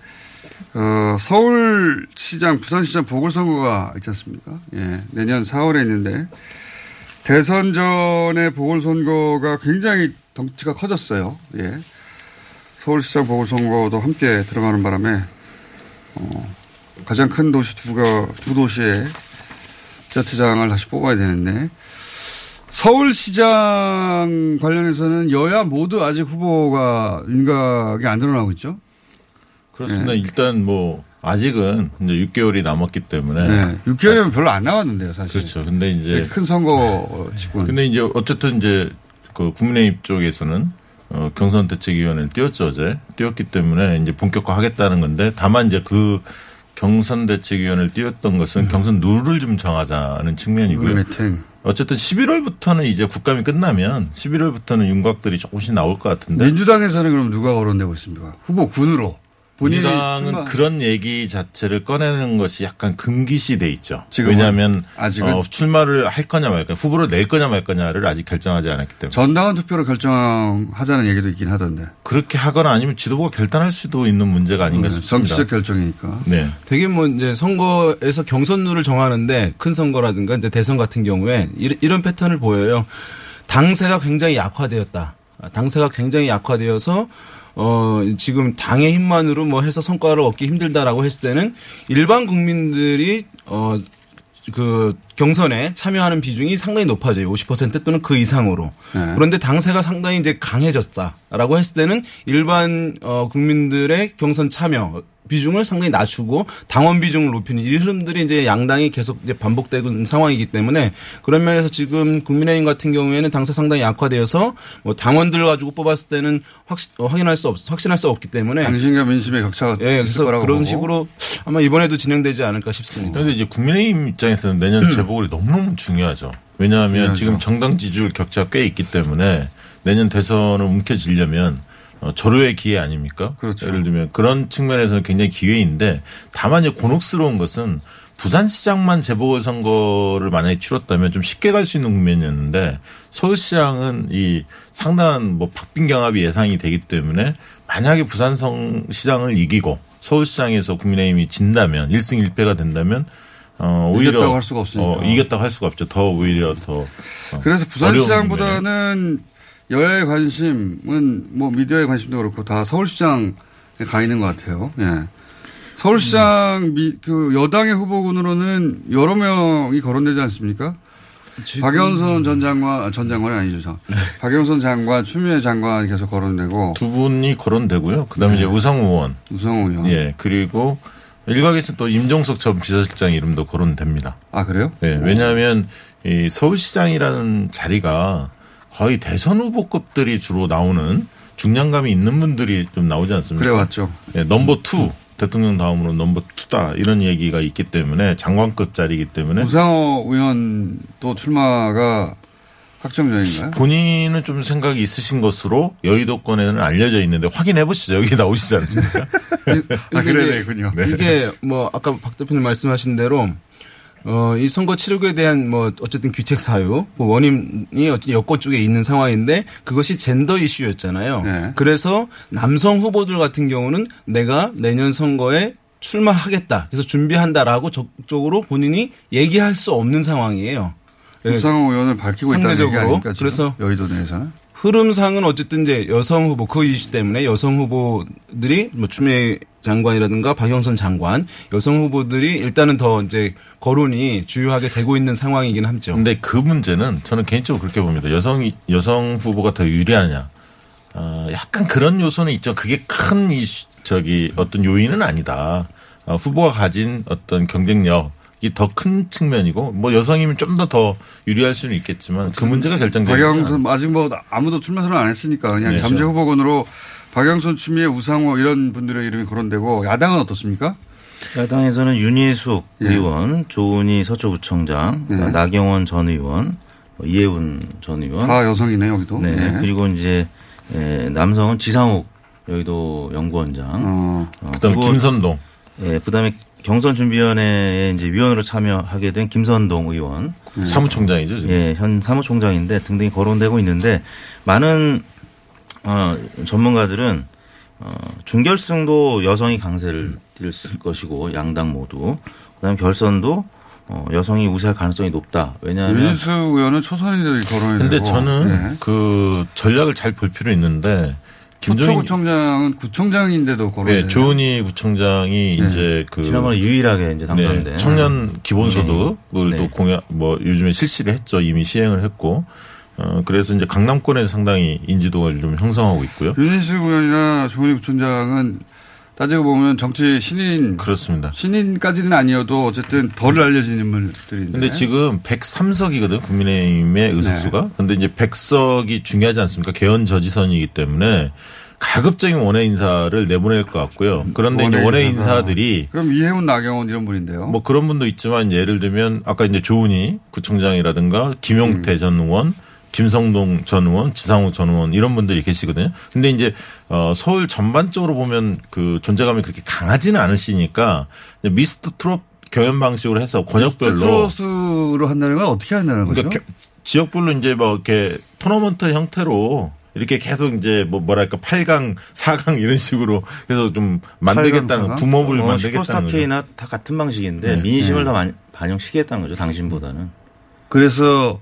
어, 서울시장, 부산시장 보궐선거가 있지 않습니까? 예, 내년 4월에 있는데 대선 전의 보궐선거가 굉장히 덩치가 커졌어요. 예. 서울시장 보궐선거도 함께 들어가는 바람에 어, 가장 큰 도시 두가 두 도시의 지자체장을 다시 뽑아야 되는데 서울시장 관련해서는 여야 모두 아직 후보가 윤곽이 안 드러나고 있죠. 그렇습니다. 네. 일단 뭐 아직은 이제 6개월이 남았기 때문에 네. 6개월이면 별로 안 남았는데요, 사실. 그렇죠. 근데 이제 큰 선거 치고는. 근데 이제 어쨌든 이제 그 국민의힘 쪽에서는 어, 경선 대책위원회를 띄웠죠 어제 띄웠기 때문에 이제 본격화하겠다는 건데 다만 이제 그 경선 대책위원회를 띄웠던 것은 경선 룰을 좀 정하자는 측면이고요. 어쨌든 11월부터는 이제 국감이 끝나면 11월부터는 윤곽들이 조금씩 나올 것 같은데 민주당에서는 그럼 누가 거론되고 있습니까? 후보 군으로. 민주당은 출마- 그런 얘기 자체를 꺼내는 것이 약간 금기시 돼 있죠. 지금은? 왜냐하면 아직은? 어, 출마를 할 거냐 말 거냐, 후보를 낼 거냐 말 거냐를 아직 결정하지 않았기 때문에 전당원 투표로 결정하자는 얘기도 있긴 하던데. 그렇게 하거나 아니면 지도부가 결단할 수도 있는 문제가 아닌가 네, 싶습니다. 정치적 결정이니까. 네. 되게 뭐 이제 선거에서 경선룰을 정하는데 큰 선거라든가 이제 대선 같은 경우에 이- 이런 패턴을 보여요. 당세가 굉장히 약화되었다. 당세가 굉장히 약화되어서 어 지금 당의 힘만으로 뭐 해서 성과를 얻기 힘들다라고 했을 때는 일반 국민들이 어 그 경선에 참여하는 비중이 상당히 높아져요. 50% 또는 그 이상으로. 네. 그런데 당세가 상당히 이제 강해졌다라고 했을 때는 일반 어 국민들의 경선 참여 비중을 상당히 낮추고 당원 비중을 높이는 이 흐름들이 이제 양당이 계속 이제 반복되고 있는 상황이기 때문에 그런 면에서 지금 국민의힘 같은 경우에는 당세 상당히 약화되어서 뭐 당원들 가지고 뽑았을 때는 확신, 어, 확인할 수 없, 확신할 수 없기 때문에 당신과 민심의 격차가 예, 있을 그래서 거라고 그런 보고. 식으로 아마 이번에도 진행되지 않을까 싶습니다. 그런데 이제 국민의힘 입장에서는 내년 재보궐이 너무너무 중요하죠. 왜냐하면 중요하죠. 지금 정당 지지율 격차가 꽤 있기 때문에 내년 대선을 움켜쥐려면 어, 절호의 기회 아닙니까? 예를 들면 그런 측면에서는 굉장히 기회인데 다만 이제 곤혹스러운 것은 부산시장만 재보궐선거를 만약에 치렀다면 좀 쉽게 갈 수 있는 국면이었는데 서울시장은 이 상당한 뭐 박빙 경합이 예상이 되기 때문에 만약에 부산성 시장을 이기고 서울시장에서 국민의힘이 진다면 1승 1패가 된다면 어 오히려 이겼다고 할 수가 없으니까. 어, 이겼다고 할 수가 없죠. 더 오히려 더 어, 그래서. 부산시장보다는 여야의 관심은 뭐 미디어의 관심도 그렇고 다 서울시장에 가 있는 것 같아요. 예. 서울시장 미, 그 여당의 후보군으로는 여러 명이 거론되지 않습니까? 박영선 전 장관, 아, 전 장관이 아니죠. 저. 박영선 장관, 추미애 장관 계속 거론되고. 두 분이 거론되고요. 그 다음에 이제 우상호 의원. 우상호 의원. 예. 그리고 일각에서 또 임종석 전 비서실장 이름도 거론됩니다. 아, 그래요? 예. 왜냐하면 이 서울시장이라는 자리가 거의 대선 후보급들이 주로 나오는 중량감이 있는 분들이 좀 나오지 않습니까? 그래 왔죠. 예, number two 대통령 다음으로 number two다 이런 얘기가 있기 때문에 장관급 자리이기 때문에 우상호 의원 또 출마가 확정적인가요? 본인은 좀 생각이 있으신 것으로 여의도권에는 알려져 있는데 확인해 보시죠. 여기 나오시지 않습니까? 이게 이제 이게 뭐 아까 박 대표님 말씀하신 대로 어, 이 선거 치르기에 대한 뭐 어쨌든 귀책 사유, 뭐 원인이 어쨌든 여권 쪽에 있는 상황인데 그것이 젠더 이슈였잖아요. 네. 그래서 남성 후보들 같은 경우는 내가 내년 선거에 출마하겠다. 그래서 준비한다라고 적극적으로 본인이 얘기할 수 없는 상황이에요. 우상호 의원을 밝히고 있다는 얘기 상대적으로. 아닙니까? 지금? 그래서 여의도 내에서는 흐름상은 어쨌든 이제 여성 후보 그 이슈 때문에 여성 후보들이 뭐 추미애 장관이라든가 박영선 장관 여성 후보들이 일단은 더 이제 거론이 주요하게 되고 있는 상황이긴 하죠. 근데 그 문제는 저는 개인적으로 그렇게 봅니다. 여성 여성 후보가 더 유리하냐. 어, 약간 그런 요소는 있죠. 그게 큰 이슈, 저기 어떤 요인은 아니다. 어, 후보가 가진 어떤 경쟁력이 더큰 측면이고 뭐 여성이면 좀 더 더 유리할 수는 있겠지만 그 문제가 않아요. 박영선 아직 뭐 아무도 출마 선언 안 했으니까 그냥 네, 잠재. 후보군으로 박영선, 추미애, 우상호 이런 분들의 이름이 거론되고 야당은 어떻습니까? 야당에서는 윤희숙 예. 의원, 조은희 서초구청장, 예. 나경원 전 의원, 뭐 이해운 전 의원. 다 여성이네 여기도. 네. 예. 그리고 이제 에, 남성은 지상욱 여의도 연구원장. 어. 그다음에 그리고 김선동. 예, 그다음에 경선 준비위원회에 이제 위원으로 참여하게 된 김선동 의원. 사무총장이죠, 지금. 예, 현 사무총장인데 등등이 거론되고 있는데 많은 어, 전문가들은 어, 준결승도 여성이 강세를 띨 것이고 양당 모두 그다음에 결선도 어, 여성이 우세할 가능성이 높다. 왜냐하면 윤수 의원은 초선인들이 거론이 근데 되고. 저는 예. 그 전략을 잘 볼 필요 있는데 김종인 서초구청장은 구청장인데도 거론이 네, 조은희 구청장이 네. 이제 그 지난번에 유일하게 이제 당선된. 네, 청년 기본소득을 네. 또 공약 뭐 요즘에 실시를 했죠. 이미 시행을 했고. 어 그래서 이제 강남권에서 상당히 인지도가 좀 형성하고 있고요. 윤희숙 의원이나 조은희 구청장은 따지고 보면 정치 신인 그렇습니다. 신인까지는 아니어도 어쨌든 덜 알려진 인물들인데. 근데 지금 103석이거든 국민의힘의 의석수가. 네. 근데 이제 100석이 중요하지 않습니까? 개헌 저지선이기 때문에 가급적인 원외 인사를 내보낼 것 같고요. 그런데 이제 원외 인사가. 인사들이 그럼 이해훈 나경원 이런 분인데요. 뭐 그런 분도 있지만 예를 들면 아까 이제 조은희 구청장이라든가 김용태 음. 전 의원, 김성동 전 의원, 지상욱 전 의원 이런 분들이 계시거든요. 근데 이제 어 서울 전반적으로 보면 그 존재감이 그렇게 강하지는 않으시니까 미스터 트롯 경연 방식으로 해서 권역별로 트로스로 한다는 건 어떻게 한다는 거죠? 그러니까 겨- 지역별로 이제 뭐 이렇게 토너먼트 형태로 이렇게 계속 이제 뭐 뭐랄까 8강, 4강 이런 식으로 해서 좀 만들겠다는 부모를 어, 만들겠다는 슈퍼스타 거죠. K나 다 같은 방식인데 네. 민심을 네. 더 많이 반영시키겠다는 거죠. 당신보다는. 그래서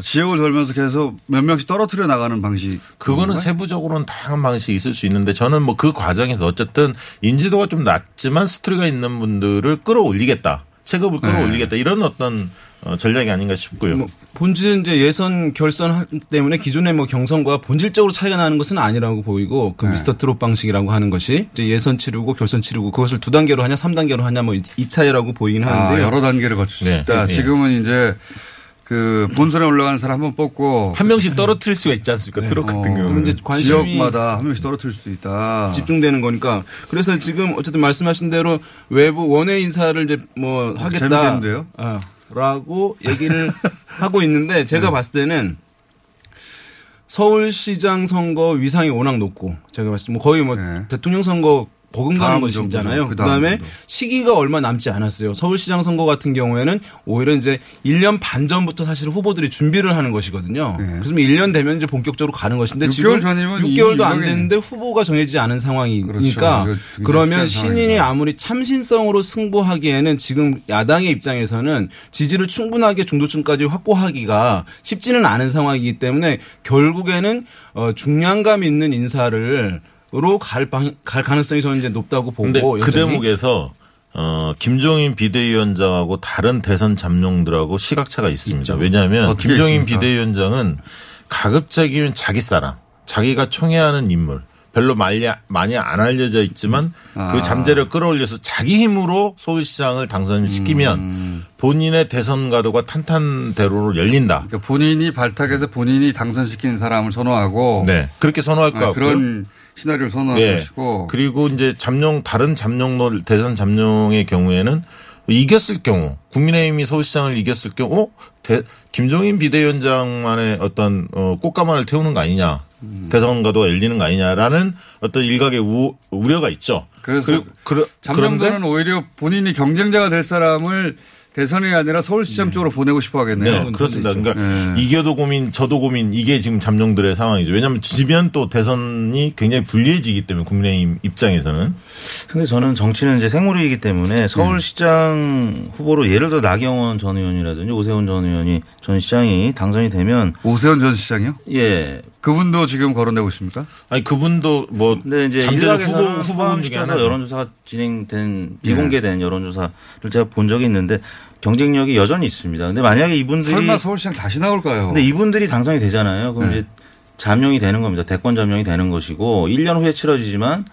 지역을 돌면서 계속 몇 명씩 떨어뜨려 나가는 방식. 그거는 세부적으로는 다양한 방식이 있을 수 있는데 저는 뭐 그 과정에서 어쨌든 인지도가 좀 낮지만 스토리가 있는 분들을 끌어올리겠다. 체급을 네. 끌어올리겠다. 이런 어떤 어, 전략이 아닌가 싶고요. 뭐 본질은 이제 예선 결선 때문에 기존의 뭐 경선과 본질적으로 차이가 나는 것은 아니라고 보이고 그 네. 미스터 트롯 방식이라고 하는 것이 이제 예선 치르고 결선 치르고 그것을 두 단계로 하냐 삼 단계로 하냐 뭐 이 차이라고 보이긴 아, 하는데요. 여러 단계를 거칠 수 네. 있다. 네. 지금은 이제 그 본선에 올라가는 사람 한 번 뽑고 한 명씩 떨어뜨릴 수가 있지 않습니까? 트롯 같은 경우는. 그럼 이제 지역마다 한 명씩 떨어뜨릴 수도 있다. 집중되는 거니까 그래서 지금 어쨌든 말씀하신 대로 외부 원외 인사를 이제 뭐 하겠다. 재밌겠는데요? 아, 라고 얘기를 하고 있는데 제가 네. 봤을 때는 서울시장 선거 위상이 워낙 높고 제가 봤을 때 뭐 거의 뭐 대통령 선거 버금가는 네. 것이잖아요. 그 다음 그다음에 정도. 시기가 얼마 남지 않았어요. 서울시장 선거 같은 경우에는 오히려 이제 1년 반 전부터 사실 후보들이 준비를 하는 것이거든요. 그래서 1년 되면 이제 본격적으로 가는 것인데 6개월 지금 전이면 6개월도 안 됐는데 후보가 정해지지 않은 상황이니까 그렇죠. 그러면 신인이 아무리 참신성으로 승부하기에는 지금 야당의 입장에서는 지지를 충분하게 중도층까지 확보하기가 쉽지는 않은 상황이기 때문에 결국에는 어, 중량감 있는 인사를 으 로 갈, 방, 갈 가능성이 저는 이제 높다고 보고 그. 대목에서 어, 김종인 비대위원장하고 다른 대선 잠룡들하고 시각차가 있습니다. 왜냐하면 어떻게 김종인 있습니까? 비대위원장은 가급적이면 자기 사람, 자기가 총애하는 인물, 별로 많이, 많이 안 알려져 있지만 아. 그 잠재를 끌어올려서 자기 힘으로 서울시장을 당선시키면 음. 본인의 대선 가도가 탄탄대로로 열린다. 그러니까 본인이 발탁해서 본인이 당선시키는 사람을 선호하고 네. 그렇게 선호할 것 아, 같고요. 그런 시나리오를 선호할 예. 그리고 이제 잠룡 다른 잠룡로 대선 잠룡의 경우에는 이겼을 경우 국민의힘이 서울시장을 이겼을 경우 어? 대, 김종인 비대위원장만의 어떤 어, 꽃가마를 태우는 거 아니냐 음. 대선 가도가 열리는 거 아니냐라는 어떤 일각의 우, 우려가 있죠. 그래서 그러, 그런데 잠룡도는 오히려 본인이 경쟁자가 될 사람을 대선이 아니라 서울시장 쪽으로 보내고 싶어 하겠네요. 네, 그렇습니다. 그러니까 네. 이겨도 고민, 저도 고민 이게 지금 잠룡들의 상황이죠. 왜냐하면 지면 또 대선이 굉장히 불리해지기 때문에 국민의힘 입장에서는. 근데 저는 정치는 이제 생물이기 때문에 서울시장 후보로 예를 들어 나경원 전 의원이라든지 오세훈 전 의원이 전 시장이 당선이 되면 오세훈 전 시장이요? 예. 그분도 지금 거론되고 있습니까? 아니 그분도 뭐 근데 이제 잠재적 일각에서 후보 후보군 중에 하나죠. 여론조사가 진행된 비공개된 여론조사를 제가 본 적이 있는데 경쟁력이 여전히 있습니다. 근데 만약에 이분들이 설마 서울시장 다시 나올까요? 근데 이분들이 당선이 되잖아요. 그럼 네. 이제 잠룡이 되는 겁니다. 대권 잠룡이 되는 것이고 1년 후에 치러지지만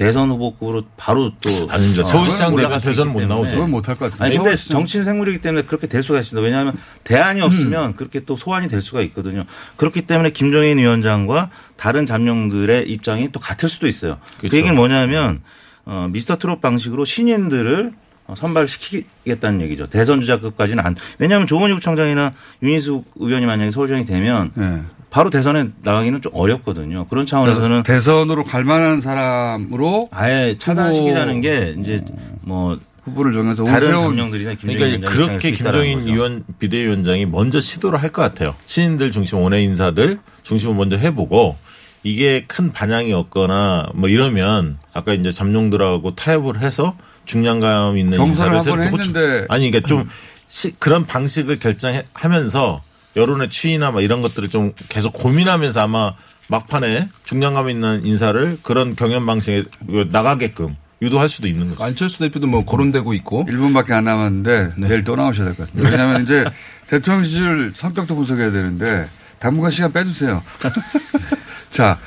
대선 후보급으로 바로 또 아닙니다. 서울시장 되면 대선 못. 나오죠. 그건 못할 것 같아요. 아니 근데 정치는 생물이기 때문에 그렇게 될 수가 있습니다. 왜냐하면 대안이 없으면 그렇게 또 소환이 될 수가 있거든요. 그렇기 때문에 김종인 위원장과 다른 잠룡들의 입장이 또 같을 수도 있어요. 그 그렇죠. 얘기는 뭐냐면 어, 미스터 트롯 방식으로 신인들을 어, 선발시키겠다는 얘기죠. 대선 주자급까지는 안. 왜냐하면 조원희 구청장이나 윤희숙 의원이 만약에 서울시장이 되면 네. 바로 대선에 나가기는 좀 어렵거든요. 그런 차원에서는 대선으로 갈 만한 사람으로 아예 차단시키자는 게 이제 뭐 후보를 정해서 다른 김종인 그러니까 그렇게 김종인 거죠. 위원 비대위원장이 먼저 시도를 할 것 같아요. 신인들 중심 원외 인사들 중심을 먼저 해보고 이게 큰 반향이 없거나 뭐 이러면 아까 이제 잠룡들하고 타협을 해서 중량감 있는 경선을 인사를 한번 했는데 아니 그러니까 좀 시- 그런 방식을 결정하면서 여론의 추이나 막 이런 것들을 좀 계속 고민하면서 아마 막판에 중량감 있는 인사를 그런 경연 방식에 나가게끔 유도할 수도 있는 거죠. 안철수 대표도 뭐 거론되고 있고 1분밖에 안 남았는데 네. 내일 또 나오셔야 될 것 같습니다. 왜냐하면 이제 대통령 지지율 성격도 분석해야 되는데 당분간 시간 빼주세요. 자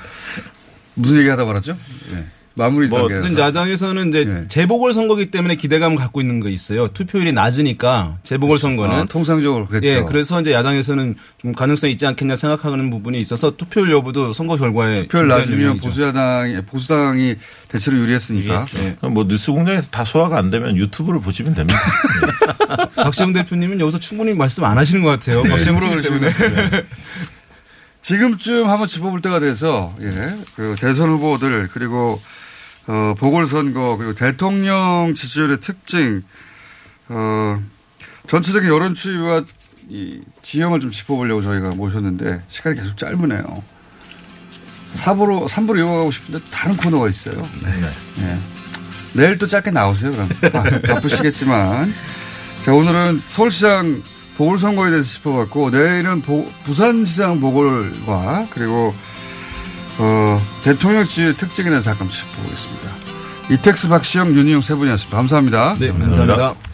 무슨 얘기 하다 말았죠? 예. 마무리 뭐 어쨌든 야당에서는 이제 네. 재보궐 선거기 때문에 기대감을 갖고 있는 거 있어요. 투표율이 낮으니까 재보궐 선거는 아, 통상적으로 그랬죠. 예, 그래서 이제 야당에서는 좀 가능성이 있지 않겠냐 생각하는 부분이 있어서 투표율 여부도 선거 결과에 투표율 낮으면. 보수야당이 보수당이 대체로 유리했으니까. 예. 뭐 뉴스 공장에서 다 소화가 안 되면 유튜브를 보시면 됩니다. 박시영 대표님은 여기서 충분히 말씀 안 하시는 것 같아요. 네, 박시영 때문에. 그러시는 지금쯤 한번 짚어볼 때가 돼서 예, 그 대선 후보들 그리고 어, 보궐선거 그리고 대통령 지지율의 특징 어, 전체적인 여론 추이와 이 지형을 좀 짚어보려고 저희가 모셨는데 시간이 계속 짧으네요. 4부로 3부로 이어가고 싶은데 다른 코너가 있어요. 예. 내일 또 짧게 나오세요. 그럼 바- 바쁘시겠지만 자 오늘은 서울시장 보궐선거에 대해서 짚어봤고 내일은 보- 부산시장 보궐과 그리고 어, 대통령 지의 특징에 대해서 잠깐 짚어보겠습니다. 이택수 박시영 윤희용 세 분이었습니다. 감사합니다. 네, 감사합니다.